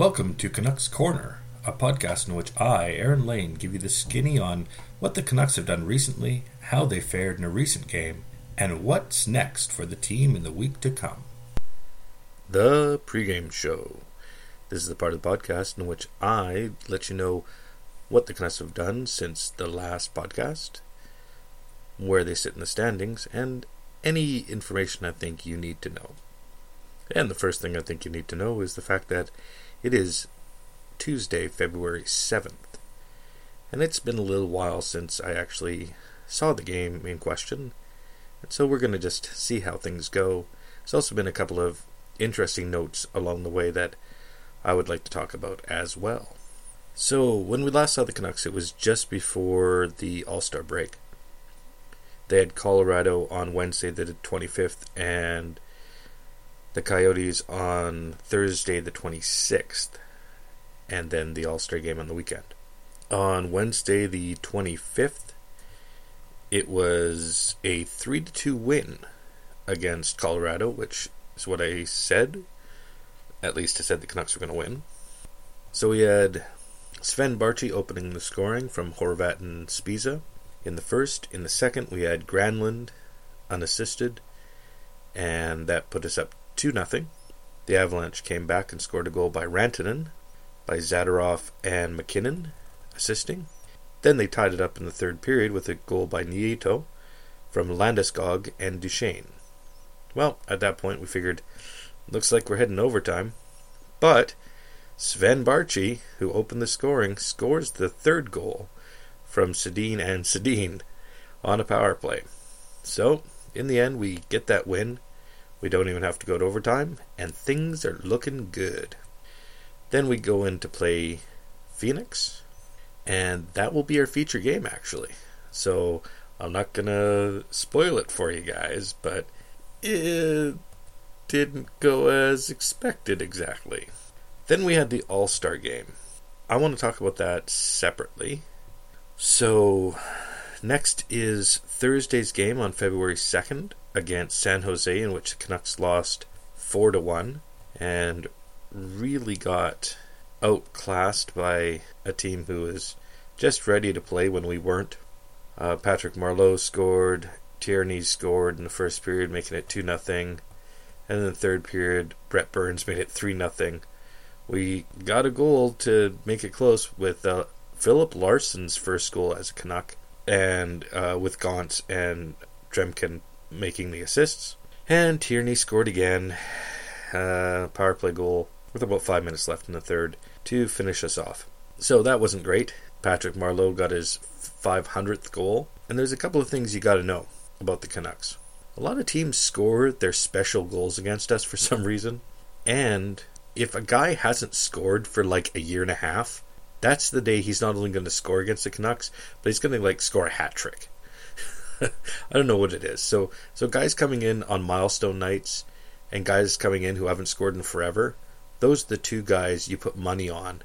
Welcome to Canucks Corner, a podcast in which I, Aaron Lane, give you the skinny on what the Canucks have done recently, how they fared in a recent game, and what's next for the team in the week to come. The pregame show. This is the part of the podcast in which I let you know what the Canucks have done since the last podcast, where they sit in the standings, and any information I think you need to know. And the first thing I think you need to know is the fact that it is Tuesday, February 7th. And it's been a little while since I actually saw the game in question. And so we're going to just see how things go. There's also been a couple of interesting notes along the way that I would like to talk about as well. So, when we last saw the Canucks, it was just before the All Star break. They had Colorado on Wednesday, the 25th, and the Coyotes on Thursday, the 26th, and then the All Star game on the weekend. On Wednesday, the 25th, it was a 3 2 win against Colorado, which is what I said. At least I said the Canucks were going to win. So we had Sven Baertschi opening the scoring from Horvat and Sbisa in the first. In the second, we had Granlund unassisted, and that put us up 2 0. The Avalanche came back and scored a goal by Rantanen, by Zadorov and MacKinnon assisting. Then they tied it up in the third period with a goal by Nieto from Landeskog and Duchene. Well, at that point we figured, looks like we're heading overtime. But Sven Baertschi, who opened the scoring, scores the third goal from Sedin and Sedin on a power play. So, in the end, we get that win we don't even have to go to overtime, and things are looking good. Then we go in to play Phoenix, and that will be our feature game actually. So I'm not gonna spoil it for you guys, but it didn't go as expected exactly. Then we had the All Star game. I want to talk about that separately. So, next is Thursday's game on February 2nd against San Jose, in which the Canucks lost four to one, and really got outclassed by a team who was just ready to play when we weren't. Uh, Patrick Marleau scored, Tierney scored in the first period, making it two nothing, and in the third period, Brent Burns made it three nothing. We got a goal to make it close with uh, Philip Larsen's first goal as a Canuck, and uh, with Gaunce and Tryamkin making the assists. And Tierney scored again, uh, power play goal with about five minutes left in the third to finish us off. So that wasn't great. Patrick Marleau got his 500th goal. And there's a couple of things you got to know about the Canucks. A lot of teams score their special goals against us for some reason. And if a guy hasn't scored for like a year and a half, that's the day he's not only going to score against the Canucks, but he's going to like score a hat trick. I don't know what it is. So so guys coming in on milestone nights and guys coming in who haven't scored in forever, those are the two guys you put money on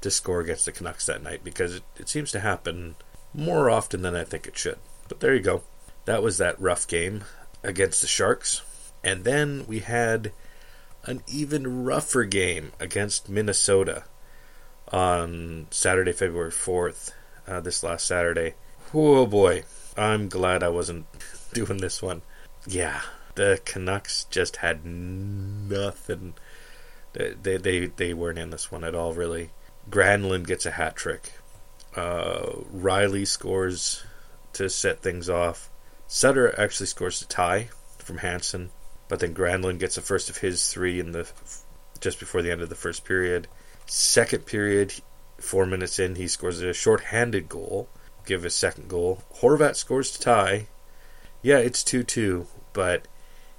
to score against the Canucks that night because it, it seems to happen more often than I think it should. But there you go. That was that rough game against the Sharks. And then we had an even rougher game against Minnesota on Saturday, February 4th, uh, this last Saturday. Oh boy, I'm glad I wasn't doing this one. Yeah, the Canucks just had nothing. They they they weren't in this one at all. Really, Granlund gets a hat trick. Uh, Reilly scores to set things off. Sutter actually scores to tie from Hansen, but then Granlund gets the first of his three in the just before the end of the first period. Second period, four minutes in, he scores a short-handed goal give his second goal. Horvat scores to tie. Yeah, it's 2 2, but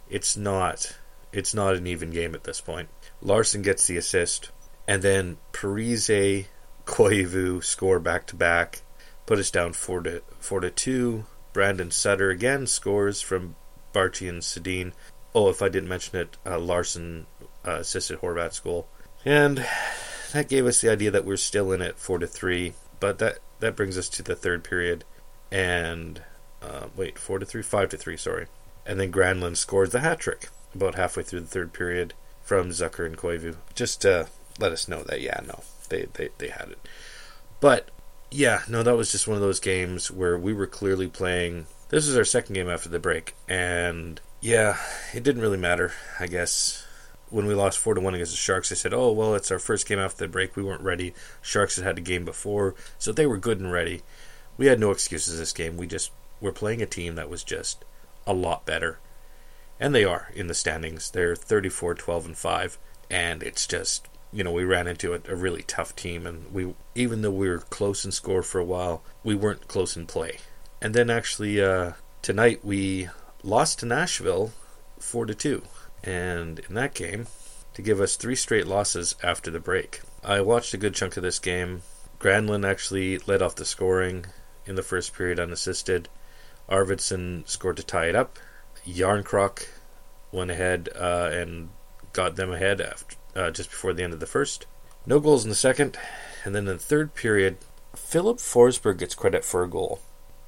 it's not. It's not an even game at this point. Larsen gets the assist, and then Parise, Koivu score back to back, put us down 4 to, 4 to 2. Brandon Sutter again scores from Baertschi and Sedin. Oh, if I didn't mention it, uh, Larsen uh, assisted Horvat's goal. And that gave us the idea that we're still in it 4 to 3. But that that brings us to the third period, and uh, wait, four to three, five to three, sorry. And then Granlund scores the hat trick about halfway through the third period from Zucker and Koivu. Just uh, let us know that yeah, no, they they they had it. But yeah, no, that was just one of those games where we were clearly playing. This is our second game after the break, and yeah, it didn't really matter. I guess when we lost four to one against the Sharks, I said, "Oh well, it's our first game after the break. We weren't ready. Sharks had had a game before, so they were good and ready. We had no excuses this game. We just were playing a team that was just a lot better, and they are in the standings. They're 34, 12, and five, and it's just you know we ran into a, a really tough team, and we even though we were close in score for a while, we weren't close in play. And then actually uh, tonight we lost to Nashville four to two and in that game, to give us three straight losses after the break. I watched a good chunk of this game. Granlund actually led off the scoring in the first period unassisted. Arvidsson scored to tie it up. Jarnkrok went ahead uh, and got them ahead after, uh, just before the end of the first. No goals in the second. And then in the third period, Filip Forsberg gets credit for a goal.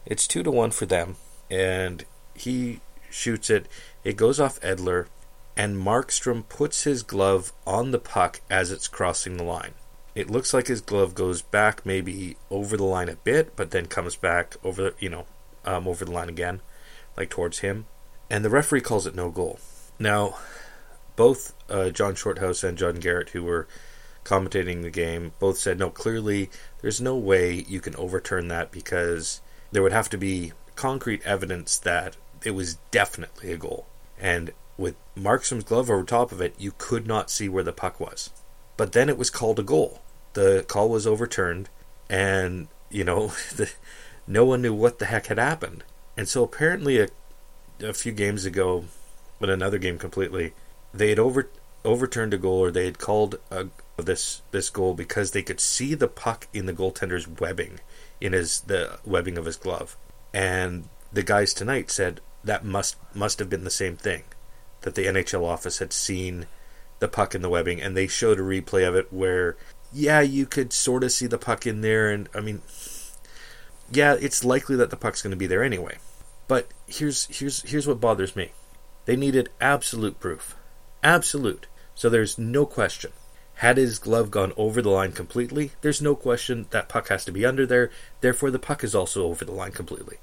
It's 2 to 1 for them. And he shoots it. It goes off Edler and Markstrom puts his glove on the puck as it's crossing the line. It looks like his glove goes back maybe over the line a bit, but then comes back over, you know, um, over the line again, like towards him. And the referee calls it no goal. Now, both uh, John Shorthouse and John Garrett, who were commentating the game, both said, no, clearly there's no way you can overturn that because there would have to be concrete evidence that it was definitely a goal. And with Markstrom's glove over top of it, you could not see where the puck was. But then it was called a goal. The call was overturned, and you know, the, no one knew what the heck had happened. And so apparently, a, a few games ago, but another game completely, they had over overturned a goal, or they had called a, this this goal because they could see the puck in the goaltender's webbing, in his the webbing of his glove. And the guys tonight said that must must have been the same thing that the NHL office had seen the puck in the webbing, and they showed a replay of it where, yeah, you could sort of see the puck in there, and I mean, yeah, it's likely that the puck's going to be there anyway. But here's here's here's what bothers me. They needed absolute proof, absolute. So there's no question. Had his glove gone over the line completely, there's no question that puck has to be under there. Therefore, the puck is also over the line completely.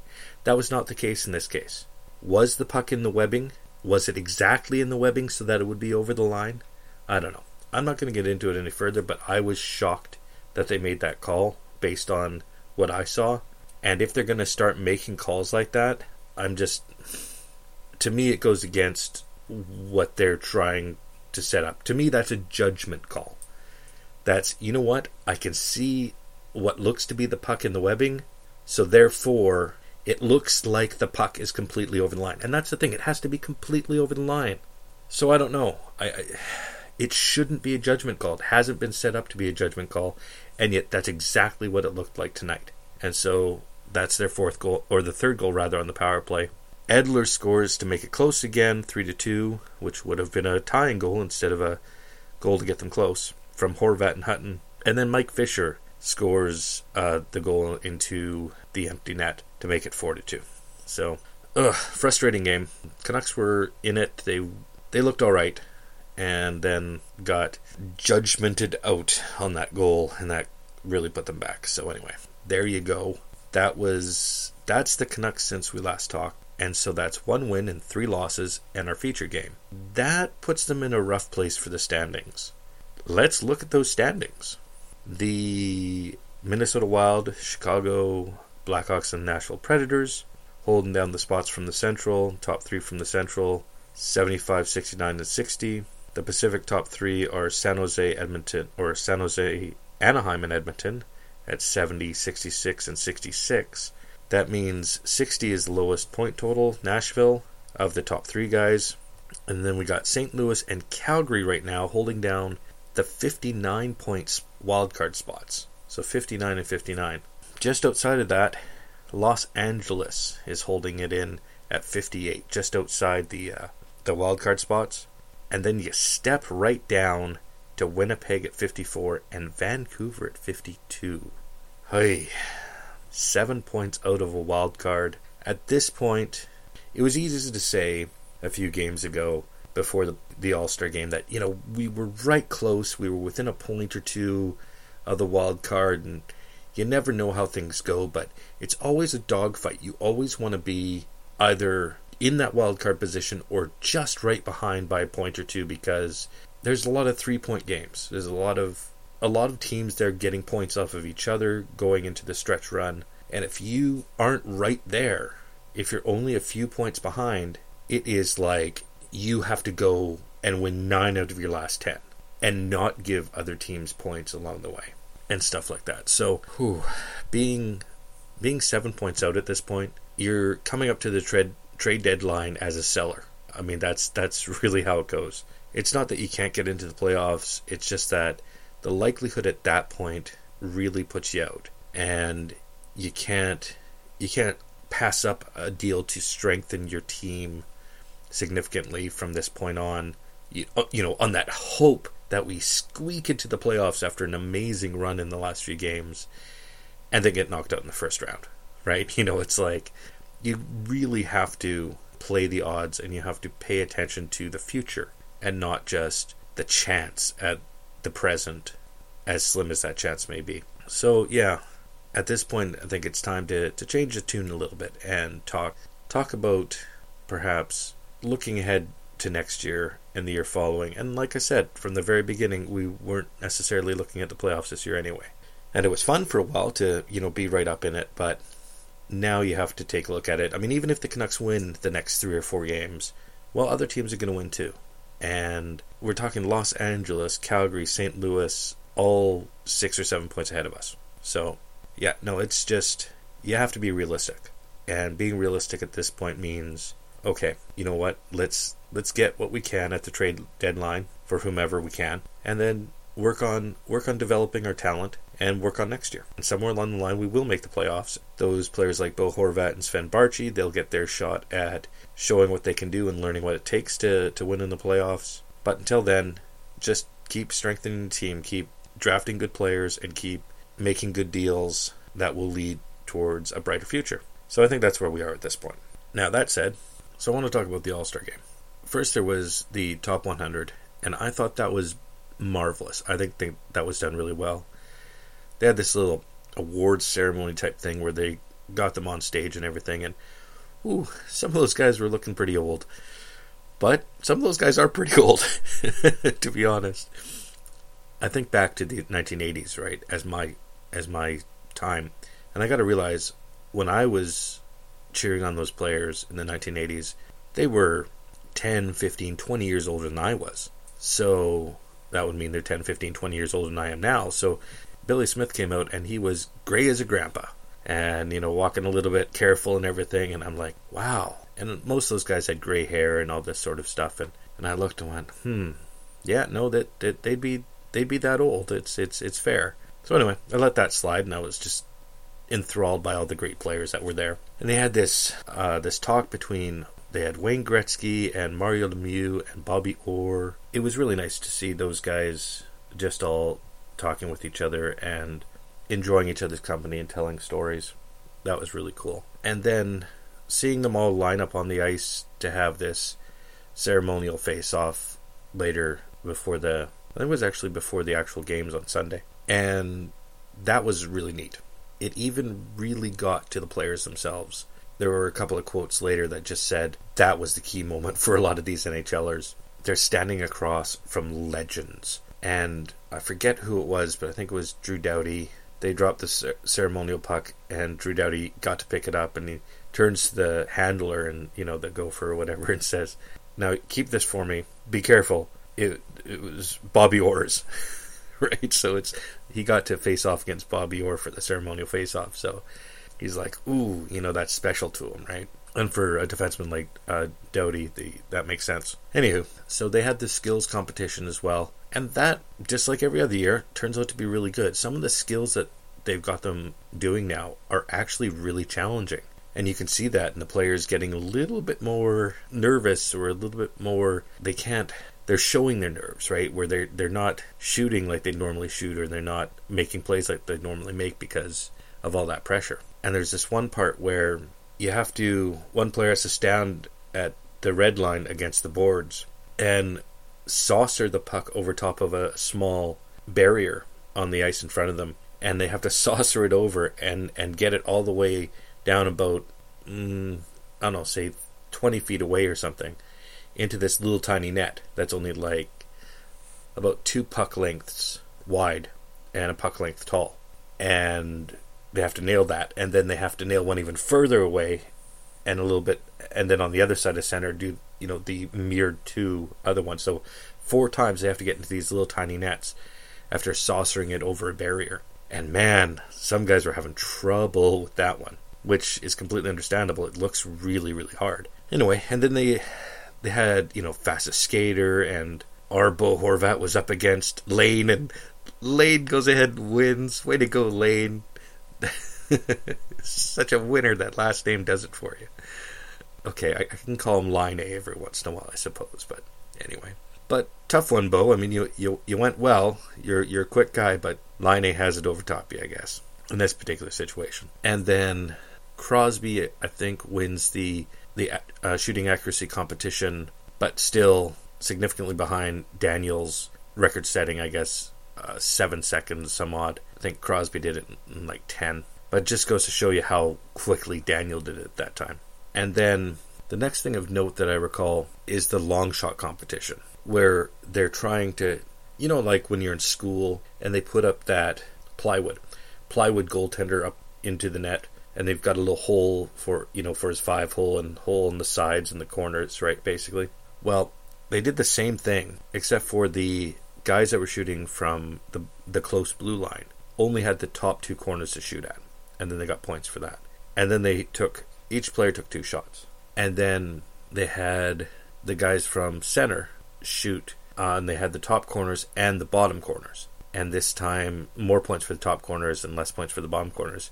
That was not the case in this case. Was the puck in the webbing? Was it exactly in the webbing so that it would be over the line? I don't know. I'm not going to get into it any further, but I was shocked that they made that call based on what I saw. And if they're going to start making calls like that, I'm just. To me, it goes against what they're trying to set up. To me, that's a judgment call. That's, you know what? I can see what looks to be the puck in the webbing, so therefore it looks like the puck is completely over the line. And that's the thing, it has to be completely over the line. So I don't know. I, I, it shouldn't be a judgment call. It hasn't been set up to be a judgment call, and yet that's exactly what it looked like tonight. And so that's their fourth goal or the third goal rather on the power play. Edler scores to make it close again, 3 to 2, which would have been a tying goal instead of a goal to get them close from Horvat and Hutton. And then Mike Fisher scores uh, the goal into the empty net to make it four to two. So, ugh, frustrating game. Canucks were in it. They they looked all right, and then got judgmented out on that goal, and that really put them back. So anyway, there you go. That was that's the Canucks since we last talked. And so that's one win and three losses and our feature game. That puts them in a rough place for the standings. Let's look at those standings. The Minnesota Wild, Chicago Blackhawks, and Nashville Predators holding down the spots from the Central, top three from the Central, 75, 69, and 60. The Pacific top three are San Jose, Edmonton, or San Jose, Anaheim, and Edmonton at 70, 66, and 66. That means 60 is the lowest point total, Nashville, of the top three guys. And then we got St. Louis and Calgary right now holding down the 59 points wildcard spots. So 59 and 59. Just outside of that, Los Angeles is holding it in at 58, just outside the uh, the wildcard spots. And then you step right down to Winnipeg at 54 and Vancouver at 52. Hey, seven points out of a wild card. At this point, it was easy to say a few games ago before the the All Star game that you know we were right close. We were within a point or two of the wild card, and you never know how things go. But it's always a dogfight. You always want to be either in that wild card position or just right behind by a point or two because there's a lot of three point games. There's a lot of a lot of teams there getting points off of each other going into the stretch run. And if you aren't right there, if you're only a few points behind, it is like you have to go and win nine out of your last ten and not give other teams points along the way and stuff like that. So, whew, being being seven points out at this point, you're coming up to the trade trade deadline as a seller. I mean, that's that's really how it goes. It's not that you can't get into the playoffs. It's just that the likelihood at that point really puts you out, and you can't you can't pass up a deal to strengthen your team significantly from this point on. You, uh, you know, on that hope that we squeak into the playoffs after an amazing run in the last few games, and then get knocked out in the first round, right? You know, it's like you really have to play the odds and you have to pay attention to the future and not just the chance at the present, as slim as that chance may be. So, yeah, at this point, I think it's time to, to change the tune a little bit and talk talk about perhaps looking ahead to next year and the year following. And like I said, from the very beginning, we weren't necessarily looking at the playoffs this year anyway. And it was fun for a while to, you know, be right up in it, but now you have to take a look at it. I mean, even if the Canucks win the next three or four games, well, other teams are going to win too. And we're talking Los Angeles, Calgary, St. Louis, all six or seven points ahead of us. So, yeah, no, it's just, you have to be realistic. And being realistic at this point means, okay, you know what? Let's let's get what we can at the trade deadline for whomever we can, and then work on work on developing our talent and work on next year. And somewhere along the line, we will make the playoffs. Those players like Bo Horvat and Sven Baertschi, they'll get their shot at showing what they can do and learning what it takes to, to win in the playoffs. But until then, just keep strengthening the team, keep drafting good players, and keep making good deals that will lead towards a brighter future. So I think that's where we are at this point. Now, that said, so I want to talk about the All Star game. First, there was the top 100, and I thought that was marvelous. I think they, that was done really well they had this little awards ceremony type thing where they got them on stage and everything, and ooh, some of those guys were looking pretty old. But some of those guys are pretty old, to be honest. I think back to the 1980s, right, as my as my time, and I got to realize when I was cheering on those players in the 1980s, they were 10, 15, 20 years older than I was. So that would mean they're 10, 15, 20 years older than I am now. So Billy Smith came out and he was gray as a grandpa and, you know, walking a little bit careful and everything. And I'm like, wow. And most of those guys had gray hair and all this sort of stuff. And, and I looked and went, hmm, yeah, no, that, that they'd be they'd be that old. It's it's it's fair. So anyway, I let that slide, and I was just enthralled by all the great players that were there. And they had this uh, this talk between they had Wayne Gretzky and Mario Lemieux and Bobby Orr. It was really nice to see those guys just all talking with each other and enjoying each other's company and telling stories. That was really cool. And then seeing them all line up on the ice to have this ceremonial face off later before the I think it was actually before the actual games on Sunday. And that was really neat. It even really got to the players themselves. There were a couple of quotes later that just said that was the key moment for a lot of these NHLers. They're standing across from legends and I forget who it was, but I think it was Drew Doughty. They dropped the ceremonial puck, and Drew Doughty got to pick it up, and he turns to the handler and you know the gopher or whatever, and says, "Now keep this for me. Be careful. It it was Bobby Orr's." right? So it's he got to face off against Bobby Orr for the ceremonial face off. So he's like, ooh, you know, that's special to him, right? And for a defenseman like uh, Doughty, the, that makes sense. Anywho, so they had the skills competition as well. And that, just like every other year, turns out to be really good. Some of the skills that they've got them doing now are actually really challenging. And you can see that in the players getting a little bit more nervous or a little bit more, they can't they're showing their nerves, right? Where they're they're not shooting like they normally shoot, or they're not making plays like they normally make because of all that pressure. And there's this one part where you have to one player has to stand at the red line against the boards and saucer the puck over top of a small barrier on the ice in front of them, and they have to saucer it over and and get it all the way down about mm, I don't know, say twenty feet away or something, into this little tiny net that's only like about two puck lengths wide and a puck length tall, and they have to nail that, and then they have to nail one even further away, and a little bit, and then on the other side of center do you know the mirrored two other ones. So four times they have to get into these little tiny nets after saucering it over a barrier. And man, some guys were having trouble with that one, which is completely understandable. It looks really, really hard. Anyway, and then they they had you know fastest skater and our Bo Horvat was up against Laine, and Laine goes ahead and wins. Way to go, Laine! Such a winner. That last name does it for you. Okay, I, I can call him Line A every once in a while, I suppose. But anyway, but tough one, Bo. I mean, you you you went well. You're you're a quick guy, but Line A has it over top you, I guess, in this particular situation. And then Crosby, I think, wins the the uh, shooting accuracy competition, but still significantly behind Daniels' record-setting. I guess uh, seven seconds, some odd. I think Crosby did it in like ten. But it just goes to show you how quickly Daniel did it at that time. And then the next thing of note that I recall is the long shot competition, where they're trying to, you know, like when you're in school and they put up that plywood, plywood goaltender up into the net, and they've got a little hole for, you know, for his five hole and hole in the sides and the corners, right, basically. Well, they did the same thing, except for the guys that were shooting from the, the close blue line only had the top two corners to shoot at, and then they got points for that. And then they took each player took two shots, and then they had the guys from center shoot, uh, and they had the top corners and the bottom corners. And this time, more points for the top corners and less points for the bottom corners.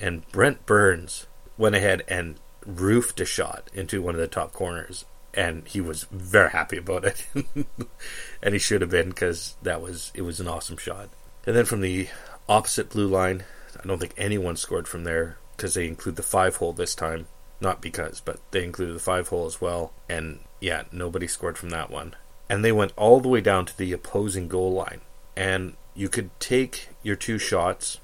And Brent Burns went ahead and roofed a shot into one of the top corners, and he was very happy about it. and he should have been because that was it was an awesome shot. And then from the opposite blue line, I don't think anyone scored from there because they include the five hole this time. Not because, but they included the five hole as well. And yeah, nobody scored from that one. And they went all the way down to the opposing goal line. And you could take your two shots,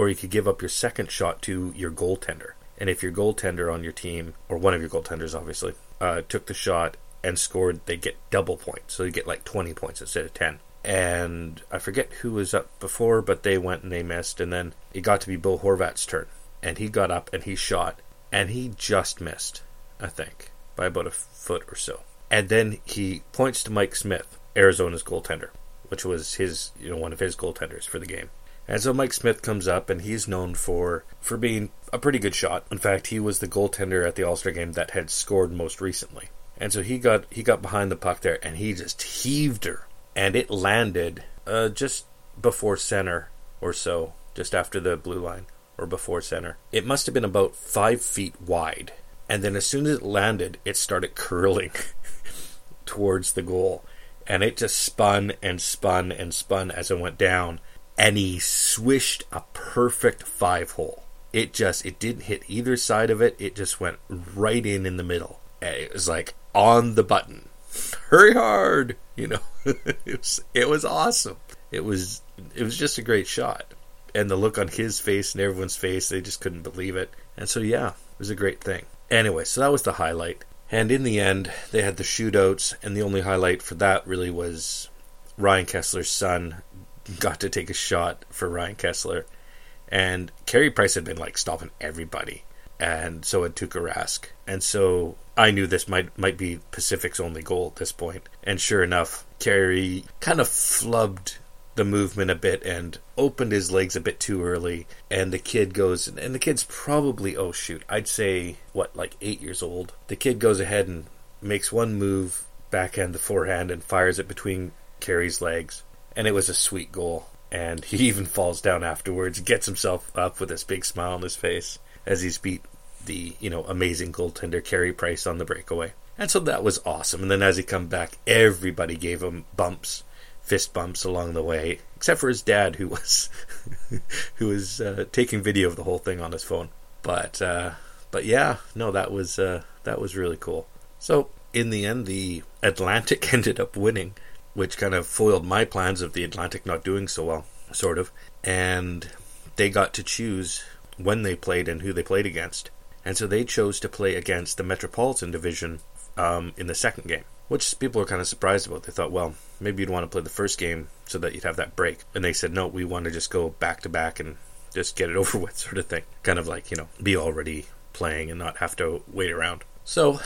or you could give up your second shot to your goaltender. And if your goaltender on your team, or one of your goaltenders obviously, uh, took the shot and scored, they get double points. So you get like 20 points instead of 10 and I forget who was up before, but they went and they missed, and then it got to be Bill Horvat's turn, and he got up and he shot, and he just missed, I think, by about a foot or so, and then he points to Mike Smith, Arizona's goaltender, which was his, you know, one of his goaltenders for the game. And so Mike Smith comes up, and he's known for for being a pretty good shot. In fact, he was the goaltender at the All Star game that had scored most recently. And so he got he got behind the puck there, and he just heaved her and it landed uh, just before center or so, just after the blue line or before center. It must have been about five feet wide, and then as soon as it landed, it started curling towards the goal, and it just spun and spun and spun as it went down, and he swished a perfect five hole. It just it didn't hit either side of it. It just went right in in the middle. It was like on the button hurry hard, you know. it was it was awesome. It was it was just a great shot. And the look on his face and everyone's face, they just couldn't believe it. And so yeah, it was a great thing. Anyway, so that was the highlight. And in the end, they had the shootouts, and the only highlight for that really was Ryan Kesler's son got to take a shot for Ryan Kesler. And Carey Price had been like stopping everybody. And so had Tuukka Rask. And so I knew this might might be Pacific's only goal at this point. And sure enough, Carey kind of flubbed the movement a bit and opened his legs a bit too early. And the kid goes, and the kid's probably, oh shoot, I'd say, what, like eight years old. The kid goes ahead and makes one move, backhand the forehand, and fires it between Carey's legs. And it was a sweet goal. And he even falls down afterwards, gets himself up with this big smile on his face as he's beat the you know amazing goaltender Carey Price on the breakaway, and so that was awesome. And then as he come back, everybody gave him bumps, fist bumps along the way, except for his dad, who was who was uh, taking video of the whole thing on his phone. But uh, but yeah, no, that was uh, that was really cool. So in the end, the Atlantic ended up winning, which kind of foiled my plans of the Atlantic not doing so well, sort of. And they got to choose when they played and who they played against. And so they chose to play against the Metropolitan Division um, in the second game, which people were kind of surprised about. They thought, well, maybe you'd want to play the first game so that you'd have that break. And they said, no, we want to just go back to back and just get it over with, sort of thing. Kind of like, you know, be already playing and not have to wait around. So,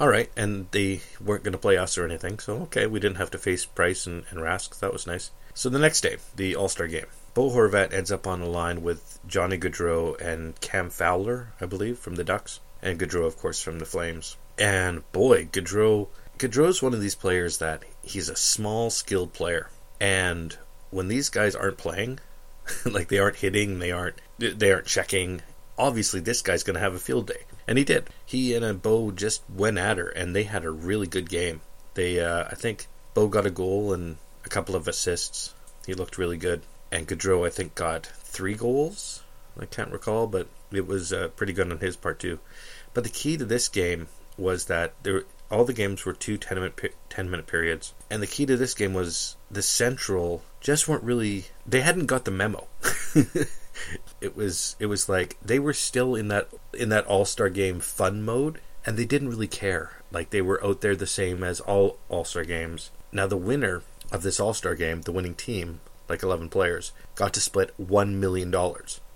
all right. And they weren't going to play us or anything. So, okay, we didn't have to face Price and, and Rask. That was nice. So the next day, the All Star game. Bo Horvat ends up on the line with Johnny Gaudreau and Cam Fowler, I believe, from the Ducks, and Gaudreau, of course, from the Flames. And boy, Gaudreau, Gaudreau's one of these players that he's a small, skilled player, and when these guys aren't playing, like they aren't hitting, they aren't they aren't checking. Obviously, this guy's going to have a field day, and he did. He and Bo just went at her, and they had a really good game. They, uh, I think, Bo got a goal and a couple of assists. He looked really good and Gaudreau, I think, got three goals. I can't recall, but it was uh, pretty good on his part too. But the key to this game was that there all the games were two 10 minute, 10 minute periods. And the key to this game was the Central just weren't really they hadn't got the memo. it was it was like they were still in that in that All-Star game fun mode and they didn't really care. Like they were out there the same as all All-Star games. Now the winner of this All-Star game, the winning team, like 11 players, got to split $1 million.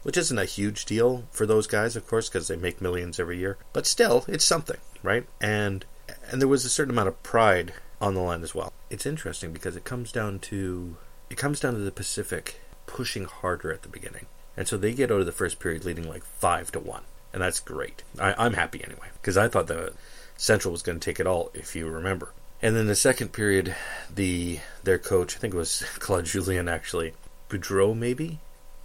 Which isn't a huge deal for those guys, of course, because they make millions every year. But still, it's something, right? And and there was a certain amount of pride on the line as well. It's interesting because it comes down to it comes down to the Pacific pushing harder at the beginning, and so they get out of the first period leading like five to one, and that's great. I, I'm happy anyway because I thought the Central was going to take it all, if you remember. And then the second period, the their coach, I think it was Claude Julien actually, Boudreau maybe.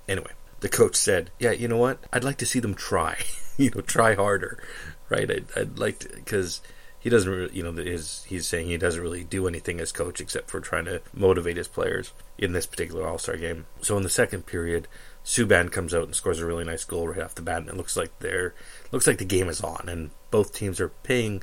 Anyway, the coach said, "Yeah, you know what? I'd like to see them try. you know, try harder, right? I'd, I'd like to because." He doesn't, really, you know, his, he's saying he doesn't really do anything as coach except for trying to motivate his players in this particular All Star game. So in the second period, Subban comes out and scores a really nice goal right off the bat, and it looks like they're looks like the game is on, and both teams are paying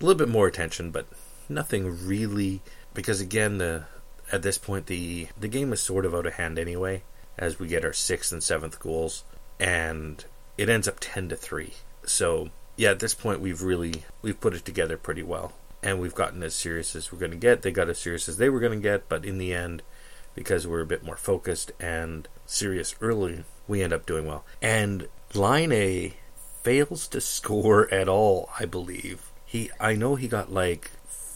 a little bit more attention, but nothing really because again the at this point the the game is sort of out of hand anyway as we get our sixth and seventh goals and it ends up 10 to 3 so yeah at this point we've really we've put it together pretty well and we've gotten as serious as we're going to get. They got as serious as they were going to get but in the end because we're a bit more focused and serious early we end up doing well and Laine fails to score at all i believe he i know he got like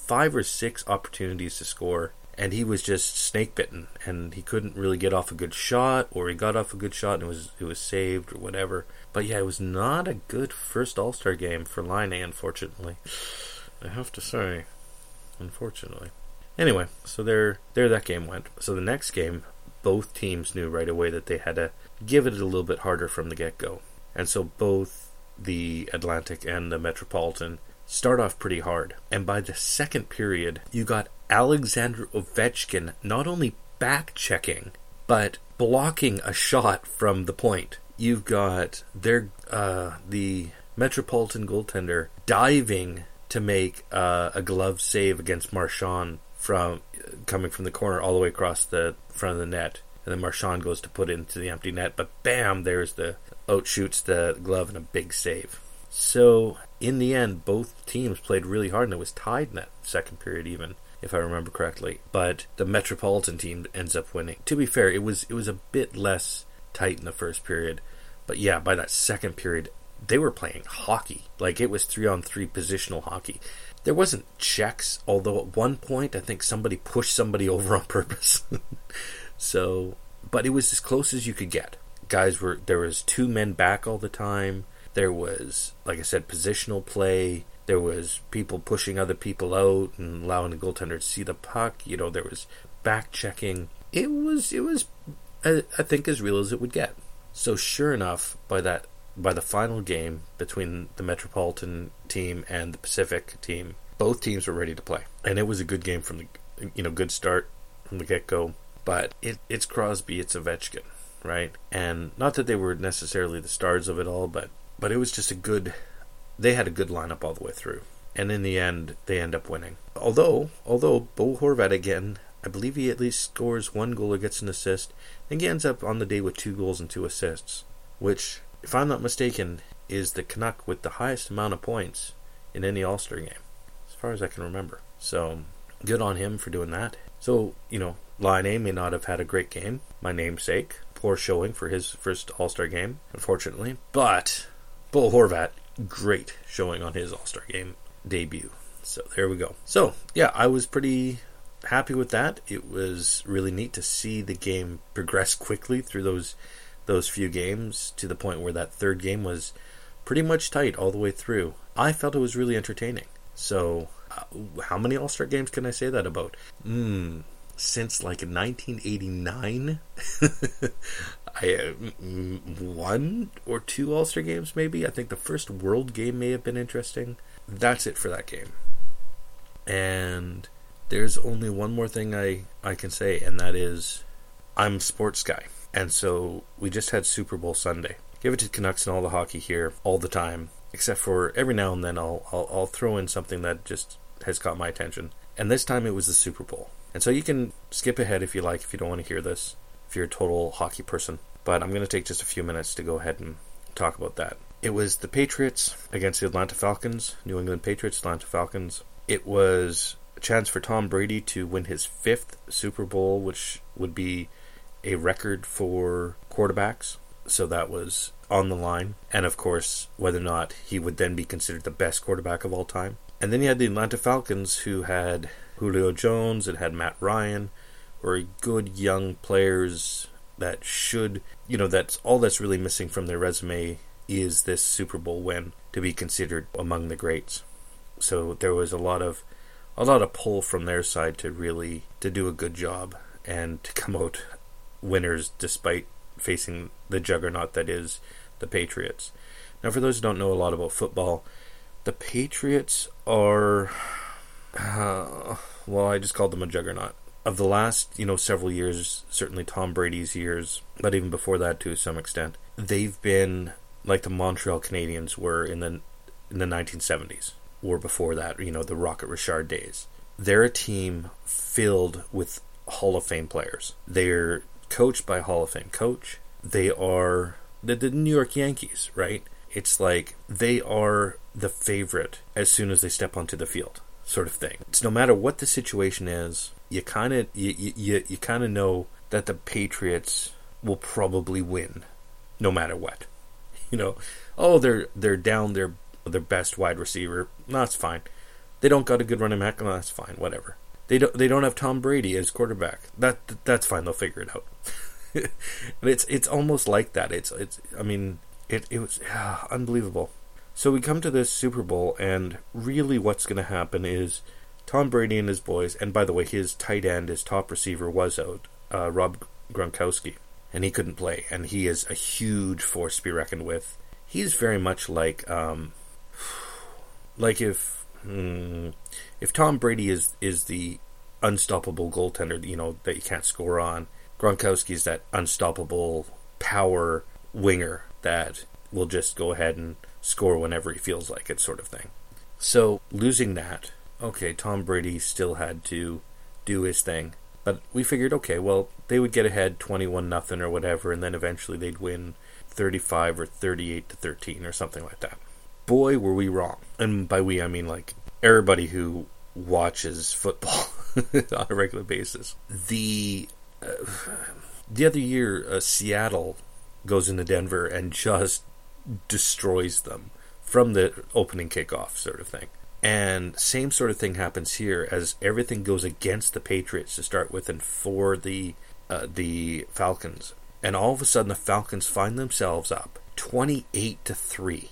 five or six opportunities to score, and he was just snake bitten, and he couldn't really get off a good shot, or he got off a good shot and it was it was saved or whatever. But yeah, it was not a good first All Star game for Laine, unfortunately. I have to say, unfortunately. Anyway, so there there that game went. So the next game, both teams knew right away that they had to give it a little bit harder from the get go, and so both the Atlantic and the Metropolitan start off pretty hard. And by the second period, you got Alexander Ovechkin not only back checking, but blocking a shot from the point. You've got their uh, the Metropolitan goaltender diving to make uh, a glove save against Marchand from coming from the corner all the way across the front of the net. And then Marchand goes to put it into the empty net, but bam, there's the out shoots the glove and a big save. So in the end, both teams played really hard, and it was tied in that second period, even if I remember correctly. But the Metropolitan team ends up winning. To be fair, it was it was a bit less tight in the first period, but yeah, by that second period, they were playing hockey. Like it was three on three positional hockey. There wasn't checks, although at one point I think somebody pushed somebody over on purpose. so, but it was as close as you could get. Guys were there was two men back all the time. There was, like I said, positional play. There was people pushing other people out and allowing the goaltender to see the puck. You know, there was back checking. It was, it was, I, I think, as real as it would get. So sure enough, by that, by the final game between the Metropolitan team and the Pacific team, both teams were ready to play, and it was a good game from the, you know, good start from the get go. But it, it's Crosby, it's Ovechkin, right? And not that they were necessarily the stars of it all, but but it was just a good. They had a good lineup all the way through, and in the end, they end up winning. Although, although Bo Horvat again, I believe he at least scores one goal or gets an assist. I think he ends up on the day with two goals and two assists, which, if I'm not mistaken, is the Canuck with the highest amount of points in any All Star game, as far as I can remember. So, good on him for doing that. So, you know, Laine may not have had a great game, my namesake. Poor showing for his first All Star game, unfortunately. But Bo Horvat, great showing on his All Star game debut. So there we go. So, yeah, I was pretty happy with that. It was really neat to see the game progress quickly through those those few games to the point where that third game was pretty much tight all the way through. I felt it was really entertaining. So, uh, how many All Star games can I say that about? Hmm, since like 1989. I uh, one or two All Star games, maybe. I think the first World game may have been interesting. That's it for that game. And there's only one more thing I, I can say, and that is I'm sports guy. And so we just had Super Bowl Sunday. Give it to Canucks and all the hockey here all the time, except for every now and then I'll, I'll, I'll throw in something that just has caught my attention. And this time it was the Super Bowl. And so you can skip ahead if you like, if you don't want to hear this, if you're a total hockey person. But I'm going to take just a few minutes to go ahead and talk about that. It was the Patriots against the Atlanta Falcons, New England Patriots, Atlanta Falcons. It was a chance for Tom Brady to win his fifth Super Bowl, which would be a record for quarterbacks. So that was on the line. And of course, whether or not he would then be considered the best quarterback of all time. And then you had the Atlanta Falcons, who had Julio Jones, and had Matt Ryan, were good young players that should, you know, that's all that's really missing from their resume is this Super Bowl win to be considered among the greats. So there was a lot of a lot of pull from their side to really to do a good job and to come out winners despite facing the juggernaut that is the Patriots. Now for those who don't know a lot about football, the Patriots are uh, well, I just called them a juggernaut. Of the last, you know, several years, certainly Tom Brady's years, but even before that to some extent, they've been like the Montreal Canadiens were in the in the 1970s or before that, you know, the Rocket Richard days. They're a team filled with Hall of Fame players. They're coached by Hall of Fame coach. They are the, the New York Yankees, right? It's like they are the favorite as soon as they step onto the field, sort of thing. It's no matter what the situation is, you kind of you you, you kind of know that the Patriots will probably win, no matter what. You know, oh they're they're down their their best wide receiver. That's fine. They don't got a good running back. No, that's fine. Whatever. They don't they don't have Tom Brady as quarterback. That that's fine. They'll figure it out. it's it's almost like that. It's it's. I mean, it it was ah, unbelievable. So we come to this Super Bowl, and really, what's going to happen is Tom Brady and his boys. And by the way, his tight end, his top receiver, was out. Uh, Rob Gronkowski and he couldn't play. And he is a huge force to be reckoned with. He's very much like, um, like if hmm, if Tom Brady is is the unstoppable goaltender, you know that you can't score on. Gronkowski is that unstoppable power winger that will just go ahead and score whenever he feels like it, sort of thing. So losing that, okay, Tom Brady still had to do his thing. But we figured, okay, well, they would get ahead 21 nothing or whatever, and then eventually they'd win 35 or 38 to 13 or something like that. Boy, were we wrong. And by we, I mean like everybody who watches football on a regular basis. The uh, the other year, uh, Seattle goes into Denver and just destroys them from the opening kickoff, sort of thing. And same sort of thing happens here as everything goes against the Patriots to start with and for the uh, the Falcons. And all of a sudden the Falcons find themselves up 28 to 3.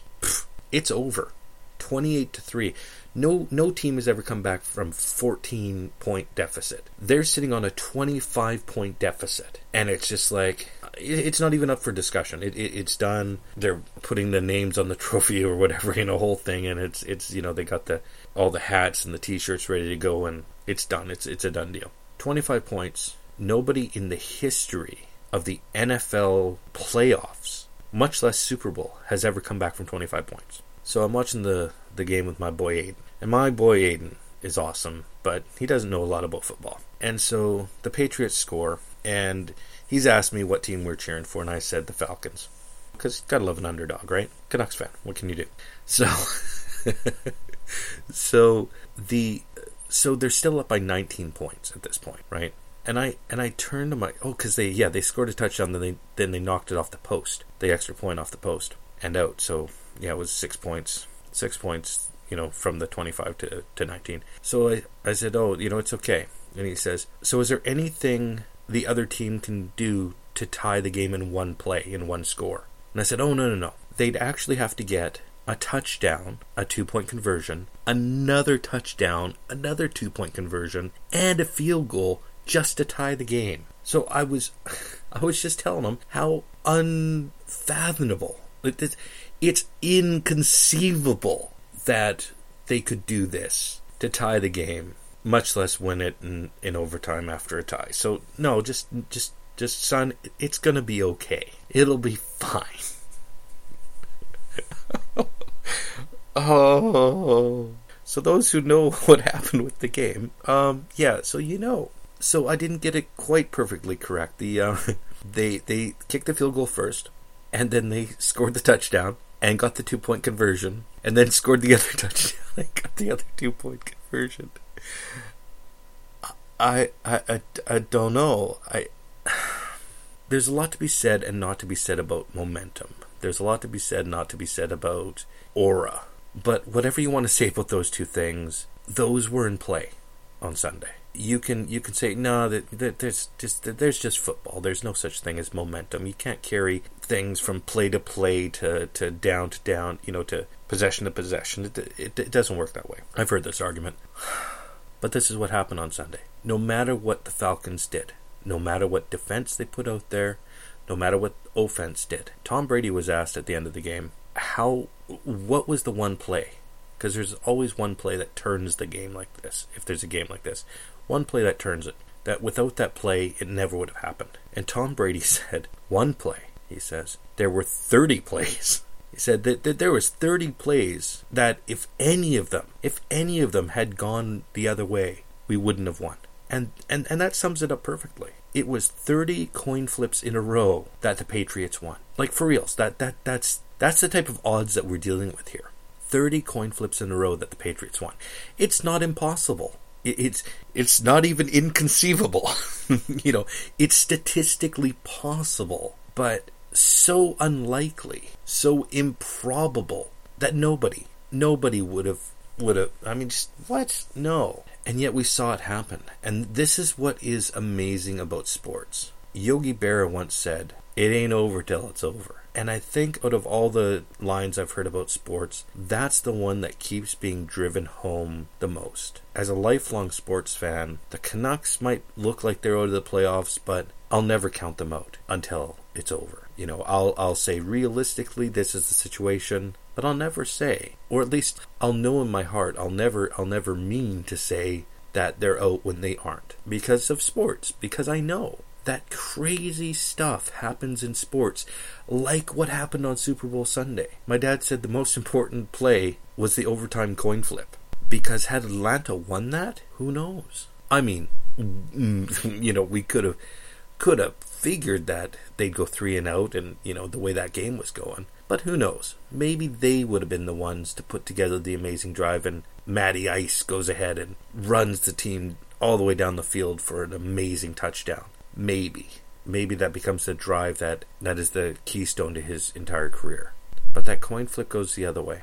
It's over. 28 to 3. No no team has ever come back from 14 point deficit. They're sitting on a 25 point deficit and it's just like it's not even up for discussion. It, it, it's done. They're putting the names on the trophy or whatever in a whole thing, and it's it's you know they got the all the hats and the T-shirts ready to go, and it's done. It's it's a done deal. Twenty five points. Nobody in the history of the NFL playoffs, much less Super Bowl, has ever come back from twenty five points. So I'm watching the the game with my boy Aiden, And my boy Aiden is awesome, but he doesn't know a lot about football. And so the Patriots score, and he's asked me what team we're cheering for, and I said the Falcons. Because gotta love an underdog, right? Canucks fan. What can you do? So, so the so they're still up by 19 points at this point, right? And I and I turned to my oh because they yeah they scored a touchdown then they then they knocked it off the post. The extra point off the post and out. So yeah it was six points six points you know from the 25 to, to 19 so I, I said oh you know it's okay. And he says so is there anything the other team can do to tie the game in one play in one score? And I said oh no no no. They'd actually have to get a touchdown, a two point conversion, another touchdown, another two point conversion, and a field goal just to tie the game. So I was, I was just telling them how unfathomable it's, it's inconceivable that they could do this to tie the game, much less win it in, in overtime after a tie. So no, just just just son, it's gonna be okay. It'll be fine. oh. So those who know what happened with the game, um, yeah, so you know. So I didn't get it quite perfectly correct. The uh, they they kicked the field goal first, and then they scored the touchdown and got the two point conversion, and then scored the other touchdown and got the other two point conversion. I I I, I don't know. I there's a lot to be said and not to be said about momentum. There's a lot to be said, and not to be said about aura. But whatever you want to say about those two things, those were in play on Sunday. You can you can say no that, that there's just that there's just football. There's no such thing as momentum. You can't carry things from play to play to, to down to down. You know to possession to possession. It, it, it doesn't work that way. I've heard this argument, but this is what happened on Sunday. No matter what the Falcons did, no matter what defense they put out there, no matter what offense did, Tom Brady was asked at the end of the game how what was the one play because there's always one play that turns the game like this if there's a game like this one play that turns it that without that play it never would have happened and tom brady said one play he says there were 30 plays he said that, that there was 30 plays that if any of them if any of them had gone the other way we wouldn't have won and and and that sums it up perfectly it was 30 coin flips in a row that the patriots won like for reals that that that's that's the type of odds that we're dealing with here. 30 coin flips in a row that the Patriots won. It's not impossible. It's it's not even inconceivable. you know, it's statistically possible, but so unlikely, so improbable that nobody nobody would have would have I mean just what? No. And yet we saw it happen. And this is what is amazing about sports. Yogi Berra once said, "It ain't over till it's over." And I think out of all the lines I've heard about sports, that's the one that keeps being driven home the most. As a lifelong sports fan, the Canucks might look like they're out of the playoffs, but I'll never count them out until it's over. You know, I'll I'll say realistically this is the situation, but I'll never say, or at least I'll know in my heart, I'll never I'll never mean to say that they're out when they aren't because of sports, because I know that crazy stuff happens in sports, like what happened on Super Bowl Sunday. My dad said the most important play was the overtime coin flip. Because had Atlanta won that, who knows? I mean, you know, we could have could have figured that they'd go three and out, and you know the way that game was going. But who knows? Maybe they would have been the ones to put together the amazing drive, and Matty Ice goes ahead and runs the team all the way down the field for an amazing touchdown. Maybe. Maybe that becomes the drive that, that is the keystone to his entire career. But that coin flip goes the other way.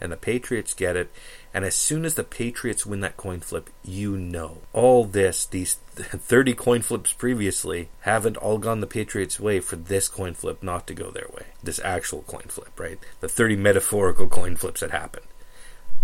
And the Patriots get it. And as soon as the Patriots win that coin flip, you know. All this, these 30 coin flips previously, haven't all gone the Patriots' way for this coin flip not to go their way. This actual coin flip, right? The 30 metaphorical coin flips that happened.